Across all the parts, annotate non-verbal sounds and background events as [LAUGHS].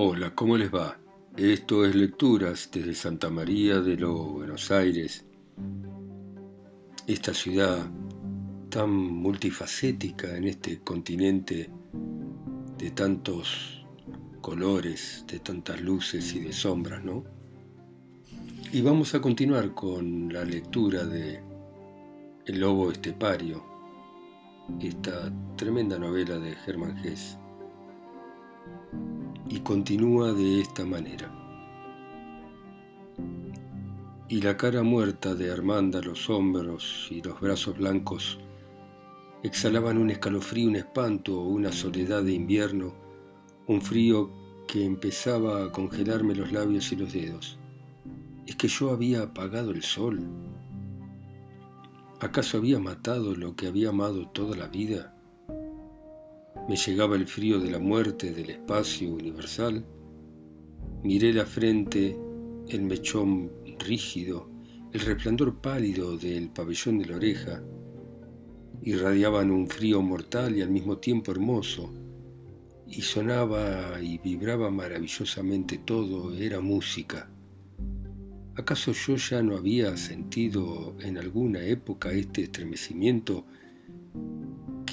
Hola, ¿cómo les va? Esto es Lecturas desde Santa María de los Buenos Aires. Esta ciudad tan multifacética en este continente de tantos colores, de tantas luces y de sombras, ¿no? Y vamos a continuar con la lectura de El lobo estepario, esta tremenda novela de Hermann Hesse. Y continúa de esta manera. Y la cara muerta de Armanda, los hombros y los brazos blancos exhalaban un escalofrío, un espanto, una soledad de invierno, un frío que empezaba a congelarme los labios y los dedos. ¿Es que yo había apagado el sol? ¿Acaso había matado lo que había amado toda la vida? Me llegaba el frío de la muerte, del espacio universal. Miré la frente, el mechón rígido, el resplandor pálido del pabellón de la oreja. Irradiaban un frío mortal y al mismo tiempo hermoso. Y sonaba y vibraba maravillosamente todo, era música. ¿Acaso yo ya no había sentido en alguna época este estremecimiento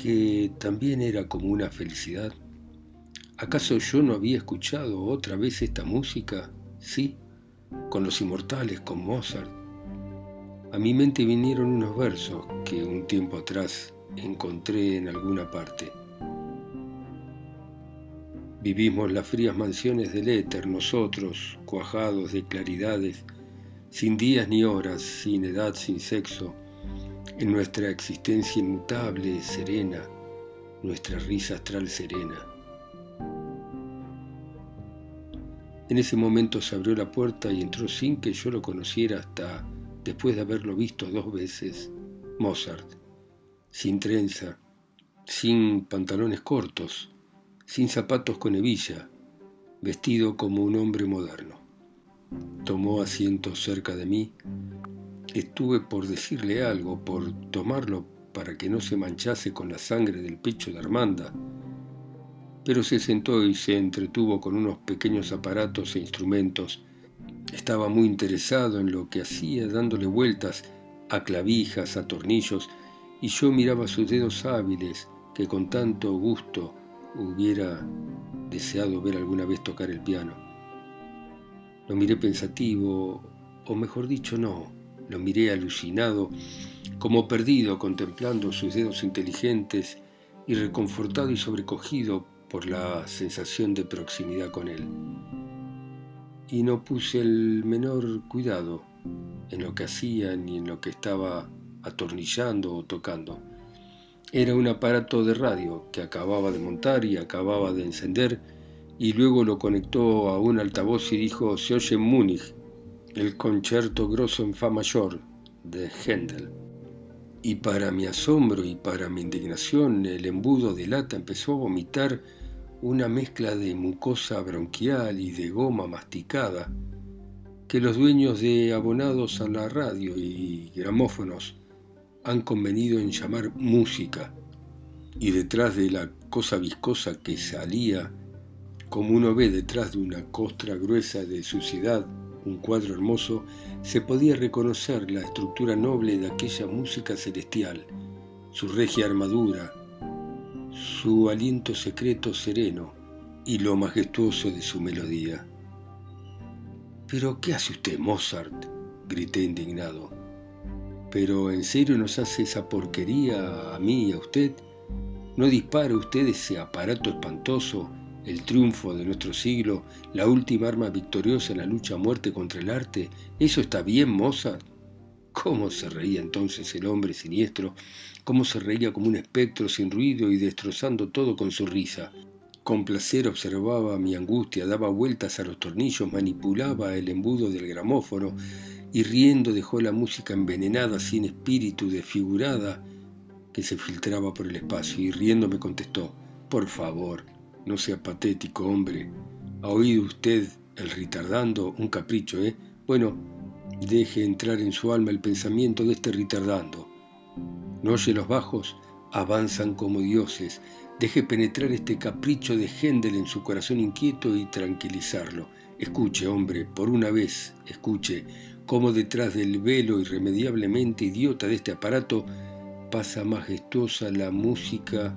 que también era como una felicidad? ¿Acaso yo no había escuchado otra vez esta música? Sí, con los inmortales, con Mozart. A mi mente vinieron unos versos que un tiempo atrás encontré en alguna parte. Vivimos las frías mansiones del éter, nosotros, cuajados de claridades, sin días ni horas, sin edad, sin sexo, en nuestra existencia inmutable, serena, nuestra risa astral serena. En ese momento se abrió la puerta y entró sin que yo lo conociera hasta después de haberlo visto dos veces, Mozart, sin trenza, sin pantalones cortos, sin zapatos con hebilla, vestido como un hombre moderno. Tomó asiento cerca de mí. Estuve por decirle algo, por tomarlo para que no se manchase con la sangre del pecho de Armanda, pero se sentó y se entretuvo con unos pequeños aparatos e instrumentos. Estaba muy interesado en lo que hacía, dándole vueltas a clavijas, a tornillos, y yo miraba sus dedos hábiles que con tanto gusto hubiera deseado ver alguna vez tocar el piano. Lo miré pensativo, o mejor dicho, no, lo miré alucinado, como perdido contemplando sus dedos inteligentes y reconfortado y sobrecogido por la sensación de proximidad con él. Y no puse el menor cuidado en lo que hacía ni en lo que estaba atornillando o tocando. Era un aparato de radio que acababa de montar y acababa de encender y luego lo conectó a un altavoz y dijo, se oye en Múnich, el concierto grosso en Fa mayor de Händel. Y para mi asombro y para mi indignación, el embudo de lata empezó a vomitar una mezcla de mucosa bronquial y de goma masticada que los dueños de abonados a la radio y gramófonos han convenido en llamar música. Y detrás de la cosa viscosa que salía como uno ve detrás de una costra gruesa de suciedad un cuadro hermoso, se podía reconocer la estructura noble de aquella música celestial, su regia armadura, su aliento secreto sereno y lo majestuoso de su melodía. ¿Pero qué hace usted, Mozart? grité indignado. ¿Pero en serio nos hace esa porquería a mí y a usted? ¿No dispara usted ese aparato espantoso el triunfo de nuestro siglo, la última arma victoriosa en la lucha a muerte contra el arte, ¿eso está bien, Mozart? ¿Cómo se reía entonces el hombre siniestro? ¿Cómo se reía como un espectro sin ruido y destrozando todo con su risa? Con placer observaba mi angustia, daba vueltas a los tornillos, manipulaba el embudo del gramófono y riendo dejó la música envenenada, sin espíritu, desfigurada, que se filtraba por el espacio y riendo me contestó, por favor, no sea patético, hombre. ¿Ha oído usted el retardando? Un capricho, ¿eh? Bueno, deje entrar en su alma el pensamiento de este retardando. ¿No oye los bajos? avanzan como dioses. Deje penetrar este capricho de Händel en su corazón inquieto y tranquilizarlo. Escuche, hombre, por una vez, escuche cómo detrás del velo irremediablemente idiota de este aparato pasa majestuosa la música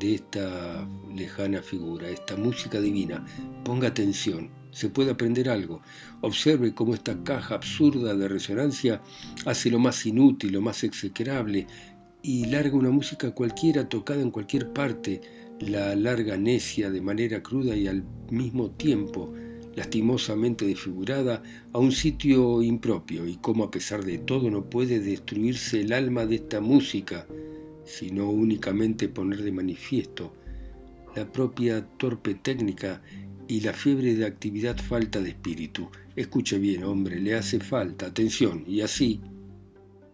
de esta lejana figura, esta música divina. Ponga atención, se puede aprender algo. Observe cómo esta caja absurda de resonancia hace lo más inútil, lo más execrable, y larga una música cualquiera tocada en cualquier parte, la larga necia de manera cruda y al mismo tiempo lastimosamente desfigurada a un sitio impropio y cómo a pesar de todo no puede destruirse el alma de esta música, sino únicamente poner de manifiesto la propia torpe técnica y la fiebre de actividad falta de espíritu. Escuche bien, hombre, le hace falta, atención, y así,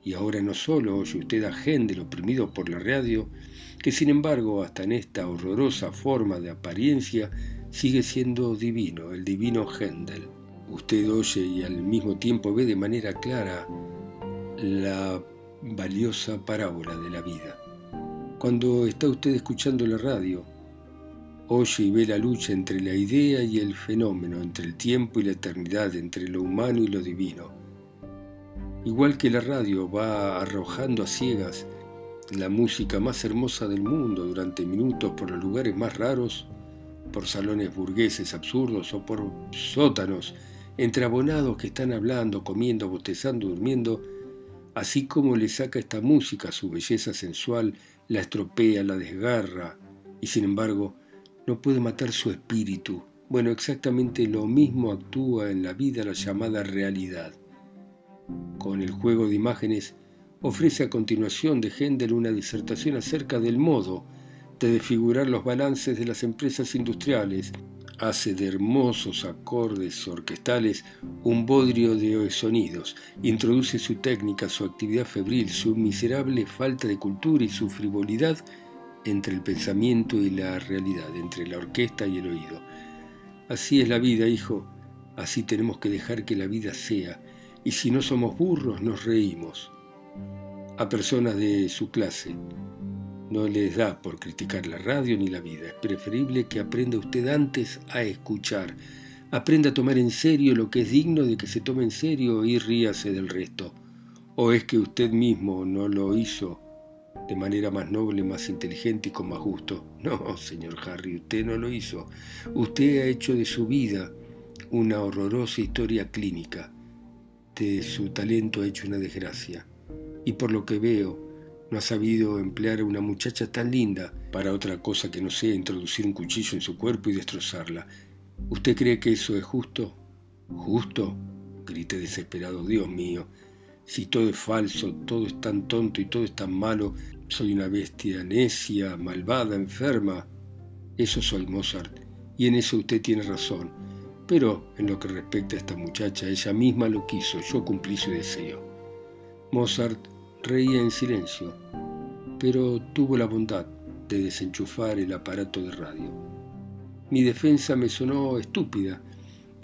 y ahora no solo oye usted a Händel oprimido por la radio, que sin embargo hasta en esta horrorosa forma de apariencia sigue siendo divino, el divino Händel. Usted oye y al mismo tiempo ve de manera clara la valiosa parábola de la vida. Cuando está usted escuchando la radio, oye y ve la lucha entre la idea y el fenómeno, entre el tiempo y la eternidad, entre lo humano y lo divino. Igual que la radio va arrojando a ciegas la música más hermosa del mundo durante minutos por los lugares más raros, por salones burgueses absurdos o por sótanos entre abonados que están hablando, comiendo, bostezando, durmiendo, así como le saca esta música su belleza sensual, la estropea, la desgarra, y sin embargo no puede matar su espíritu. Bueno, exactamente lo mismo actúa en la vida la llamada realidad. Con el juego de imágenes ofrece a continuación de Händel una disertación acerca del modo de desfigurar los balances de las empresas industriales, hace de hermosos acordes orquestales un bodrio de sonidos, introduce su técnica, su actividad febril, su miserable falta de cultura y su frivolidad entre el pensamiento y la realidad, entre la orquesta y el oído. Así es la vida, hijo, así tenemos que dejar que la vida sea, y si no somos burros nos reímos. A personas de su clase, no les da por criticar la radio ni la vida. Es preferible que aprenda usted antes a escuchar. Aprenda a tomar en serio lo que es digno de que se tome en serio y ríase del resto. ¿O es que usted mismo no lo hizo de manera más noble, más inteligente y con más gusto? No, señor Harry, usted no lo hizo. Usted ha hecho de su vida una horrorosa historia clínica. De su talento ha hecho una desgracia. Y por lo que veo, no ha sabido emplear a una muchacha tan linda para otra cosa que no sea introducir un cuchillo en su cuerpo y destrozarla. ¿Usted cree que eso es justo? ¿Justo? grité desesperado. Dios mío, si todo es falso, todo es tan tonto y todo es tan malo, soy una bestia necia, malvada, enferma. Eso soy Mozart, y en eso usted tiene razón. Pero en lo que respecta a esta muchacha, ella misma lo quiso, yo cumplí su deseo. Mozart Reía en silencio, pero tuvo la bondad de desenchufar el aparato de radio. Mi defensa me sonó estúpida,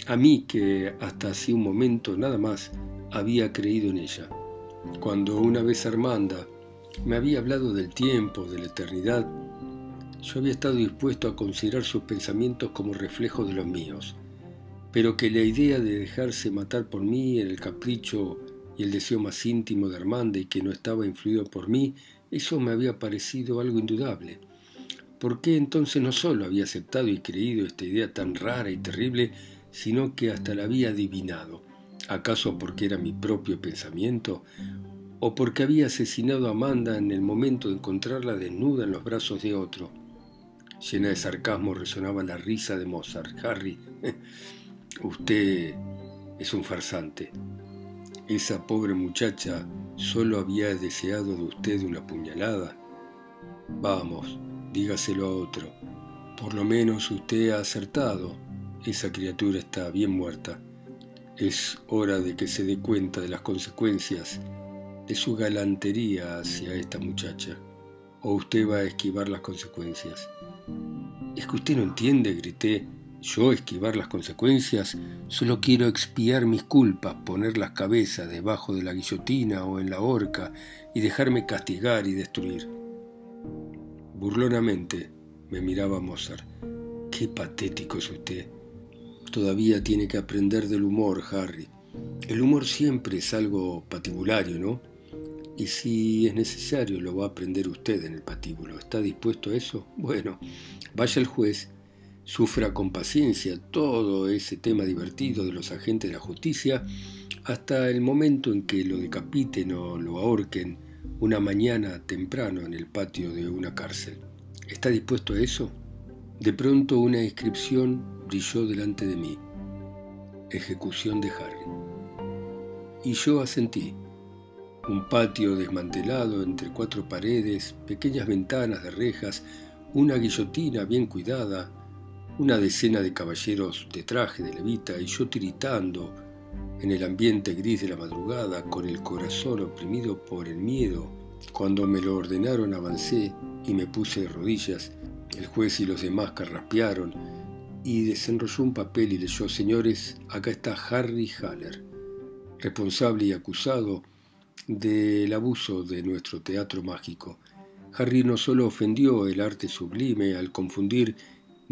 a mí que hasta hace un momento nada más había creído en ella. Cuando una vez Armanda me había hablado del tiempo, de la eternidad, yo había estado dispuesto a considerar sus pensamientos como reflejo de los míos, pero que la idea de dejarse matar por mí en el capricho y el deseo más íntimo de Armanda y que no estaba influido por mí, eso me había parecido algo indudable. ¿Por qué entonces no solo había aceptado y creído esta idea tan rara y terrible, sino que hasta la había adivinado? ¿Acaso porque era mi propio pensamiento? ¿O porque había asesinado a Amanda en el momento de encontrarla desnuda en los brazos de otro? Llena de sarcasmo resonaba la risa de Mozart. Harry, [LAUGHS] usted es un farsante. Esa pobre muchacha solo había deseado de usted una puñalada. Vamos, dígaselo a otro. Por lo menos usted ha acertado. Esa criatura está bien muerta. Es hora de que se dé cuenta de las consecuencias de su galantería hacia esta muchacha. O usted va a esquivar las consecuencias. Es que usted no entiende, grité, yo esquivar las consecuencias, solo quiero expiar mis culpas, poner las cabezas debajo de la guillotina o en la horca y dejarme castigar y destruir. Burlonamente me miraba Mozart. Qué patético es usted. Todavía tiene que aprender del humor, Harry. El humor siempre es algo patibulario, ¿no? Y si es necesario, lo va a aprender usted en el patíbulo. ¿Está dispuesto a eso? Bueno, vaya el juez, sufra con paciencia todo ese tema divertido de los agentes de la justicia hasta el momento en que lo decapiten o lo ahorquen una mañana temprano en el patio de una cárcel. ¿Está dispuesto a eso? De pronto una inscripción brilló delante de mí. Ejecución de Harry. Y yo asentí. Un patio desmantelado entre cuatro paredes, pequeñas ventanas de rejas, una guillotina bien cuidada, una decena de caballeros de traje de levita y yo tiritando en el ambiente gris de la madrugada, con el corazón oprimido por el miedo. Cuando me lo ordenaron avancé y me puse de rodillas. El juez y los demás carraspearon y desenrolló un papel y leyó, señores, acá está Harry Haller, responsable y acusado del abuso de nuestro teatro mágico. Harry no solo ofendió el arte sublime al confundir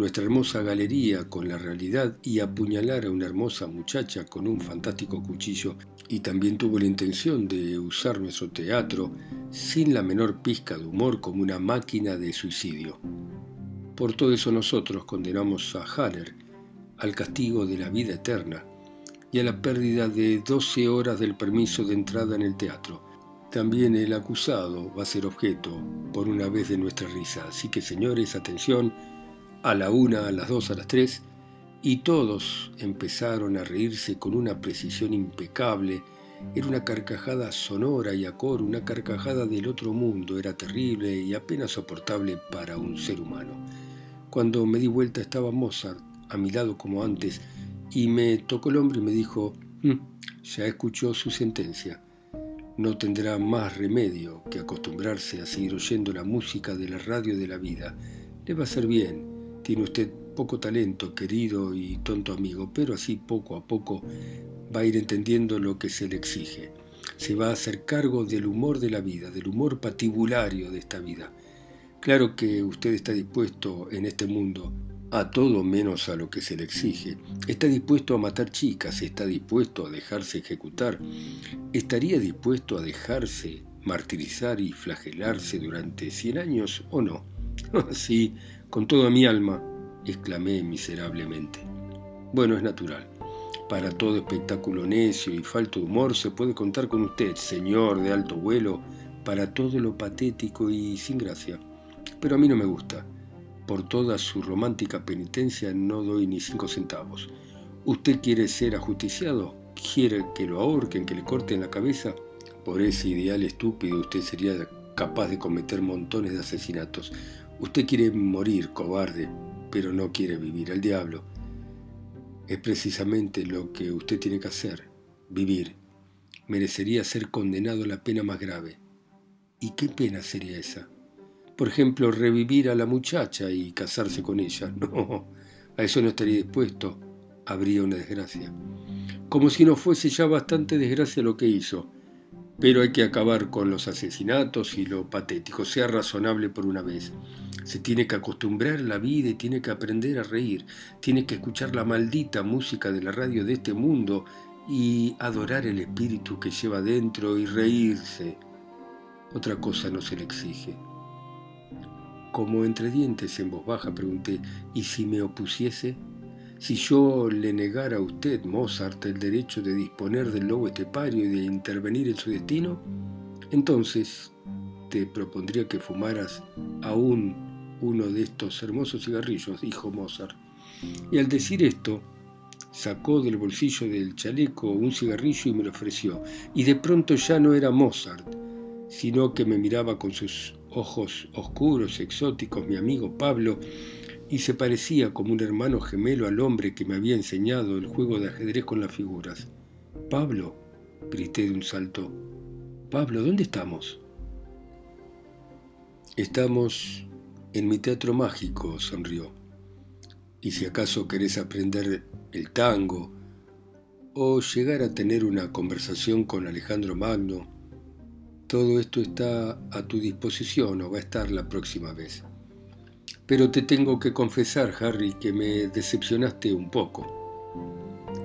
nuestra hermosa galería con la realidad y apuñalar a una hermosa muchacha con un fantástico cuchillo, y también tuvo la intención de usar nuestro teatro sin la menor pizca de humor como una máquina de suicidio. Por todo eso nosotros condenamos a Haller al castigo de la vida eterna y a la pérdida de 12 horas del permiso de entrada en el teatro. También el acusado va a ser objeto por una vez de nuestra risa. Así que señores, atención, a la una, a las dos, a las tres, y todos empezaron a reírse con una precisión impecable. Era una carcajada sonora y a coro, una carcajada del otro mundo, era terrible y apenas soportable para un ser humano. Cuando me di vuelta estaba Mozart a mi lado como antes, y me tocó el hombro y me dijo, mm, ya escuchó su sentencia. No tendrá más remedio que acostumbrarse a seguir oyendo la música de la radio de la vida. Le va a ser bien. Tiene usted poco talento, querido y tonto amigo, pero así poco a poco va a ir entendiendo lo que se le exige. Se va a hacer cargo del humor de la vida, del humor patibulario de esta vida. Claro que usted está dispuesto en este mundo a todo menos a lo que se le exige. Está dispuesto a matar chicas, está dispuesto a dejarse ejecutar, estaría dispuesto a dejarse martirizar y flagelarse durante cien años o no. [LAUGHS] Sí, con toda mi alma, exclamé miserablemente. Bueno, es natural. Para todo espectáculo necio y falto de humor se puede contar con usted, señor de alto vuelo, para todo lo patético y sin gracia. Pero a mí no me gusta. Por toda su romántica penitencia no doy ni cinco centavos. ¿Usted quiere ser ajusticiado? ¿Quiere que lo ahorquen, que le corten la cabeza? Por ese ideal estúpido usted sería capaz de cometer montones de asesinatos. Usted quiere morir, cobarde, pero no quiere vivir. al diablo. Es precisamente lo que usted tiene que hacer, vivir. Merecería ser condenado a la pena más grave. ¿Y qué pena sería esa? Por ejemplo, revivir a la muchacha y casarse con ella. [LAUGHS] No, a eso no estaría dispuesto. Habría una desgracia. Como si no fuese ya bastante desgracia lo que hizo. Pero hay que acabar con los asesinatos y lo patético. Sea razonable por una vez. Se tiene que acostumbrar la vida y tiene que aprender a reír. Tiene que escuchar la maldita música de la radio de este mundo y adorar el espíritu que lleva dentro y reírse. Otra cosa no se le exige. Como entre dientes en voz baja pregunté, ¿y si me opusiese? Si yo le negara a usted, Mozart, el derecho de disponer del lobo estepario y de intervenir en su destino, entonces te propondría que fumaras aún uno de estos hermosos cigarrillos, dijo Mozart. Y al decir esto, sacó del bolsillo del chaleco un cigarrillo y me lo ofreció. Y de pronto ya no era Mozart, sino que me miraba con sus ojos oscuros, exóticos, mi amigo Pablo, y se parecía como un hermano gemelo al hombre que me había enseñado el juego de ajedrez con las figuras. Pablo, grité de un salto. Pablo, ¿dónde estamos? Estamos en mi teatro mágico, sonrió. Y si acaso querés aprender el tango o llegar a tener una conversación con Alejandro Magno, todo esto está a tu disposición o va a estar la próxima vez. Pero te tengo que confesar, Harry, que me decepcionaste un poco.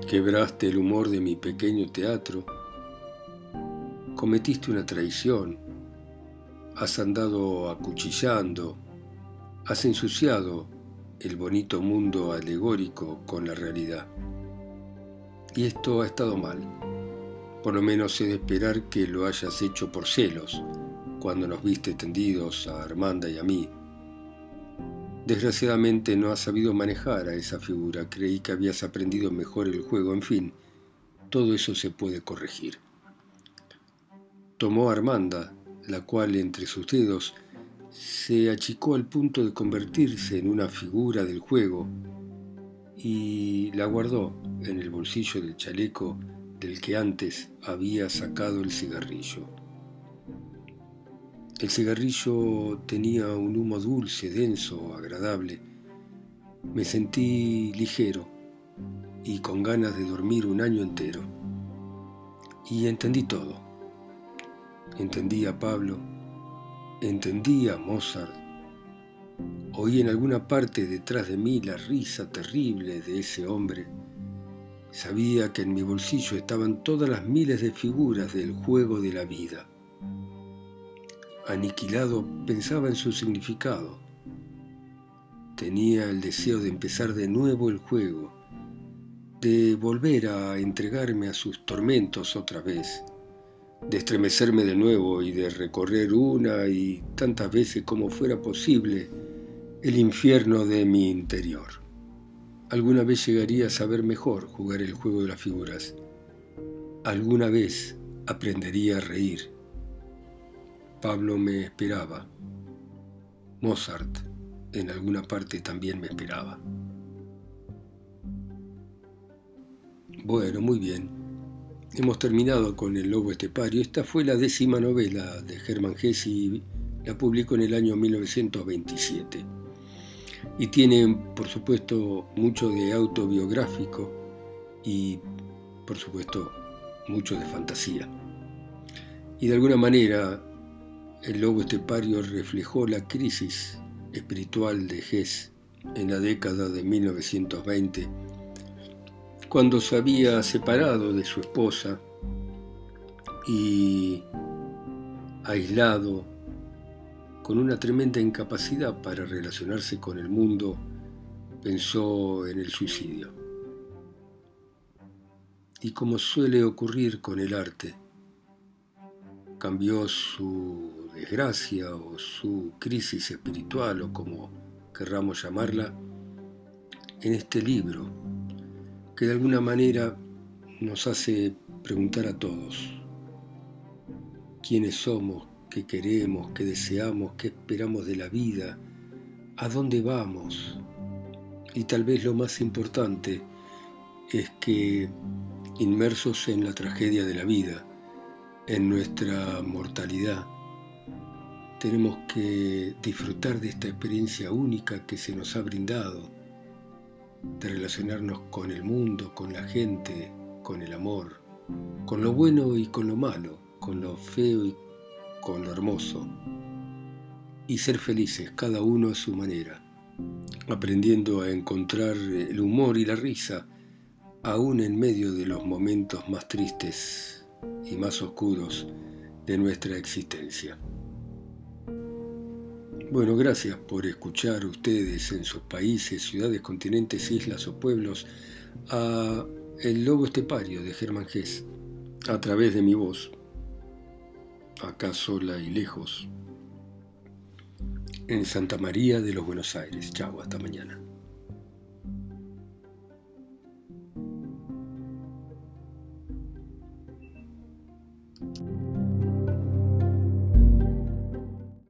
Quebraste el humor de mi pequeño teatro. Cometiste una traición. Has andado acuchillando. Has ensuciado el bonito mundo alegórico con la realidad. Y esto ha estado mal. Por lo menos he de esperar que lo hayas hecho por celos, cuando nos viste tendidos a Armanda y a mí. Desgraciadamente no has sabido manejar a esa figura, creí que habías aprendido mejor el juego, en fin, todo eso se puede corregir. Tomó a Armanda, la cual entre sus dedos se achicó al punto de convertirse en una figura del juego y la guardó en el bolsillo del chaleco del que antes había sacado el cigarrillo. El cigarrillo tenía un humo dulce, denso, agradable. Me sentí ligero y con ganas de dormir un año entero. Y entendí todo. Entendí a Pablo, entendí a Mozart. Oí en alguna parte detrás de mí la risa terrible de ese hombre Sabía que en mi bolsillo estaban todas las miles de figuras del juego de la vida. Aniquilado pensaba en su significado. Tenía el deseo de empezar de nuevo el juego, de volver a entregarme a sus tormentos otra vez, de estremecerme de nuevo y de recorrer una y tantas veces como fuera posible el infierno de mi interior. Alguna vez llegaría a saber mejor jugar el juego de las figuras. Alguna vez aprendería a reír. Pablo me esperaba. Mozart en alguna parte también me esperaba. Bueno, muy bien. Hemos terminado con El Lobo Estepario. Esta fue la décima novela de Hermann Hesse y la publicó en el año 1927 y tiene, por supuesto, mucho de autobiográfico y, por supuesto, mucho de fantasía. Y de alguna manera, el lobo estepario reflejó la crisis espiritual de Hess en la década de 1920, cuando se había separado de su esposa y aislado con una tremenda incapacidad para relacionarse con el mundo, pensó en el suicidio. Y como suele ocurrir con el arte, cambió su desgracia o su crisis espiritual o como querramos llamarla, en este libro, que de alguna manera nos hace preguntar a todos, ¿quiénes somos? qué queremos, qué deseamos, qué esperamos de la vida, a dónde vamos. Y tal vez lo más importante es que inmersos en la tragedia de la vida, en nuestra mortalidad, tenemos que disfrutar de esta experiencia única que se nos ha brindado, de relacionarnos con el mundo, con la gente, con el amor, con lo bueno y con lo malo, con lo feo y con lo hermoso y ser felices cada uno a su manera, aprendiendo a encontrar el humor y la risa aún en medio de los momentos más tristes y más oscuros de nuestra existencia. Bueno, gracias por escuchar ustedes en sus países, ciudades, continentes, islas o pueblos a El Lobo Estepario de Germán Gess a través de mi voz acá sola y lejos, en Santa María de los Buenos Aires. Chau, hasta mañana.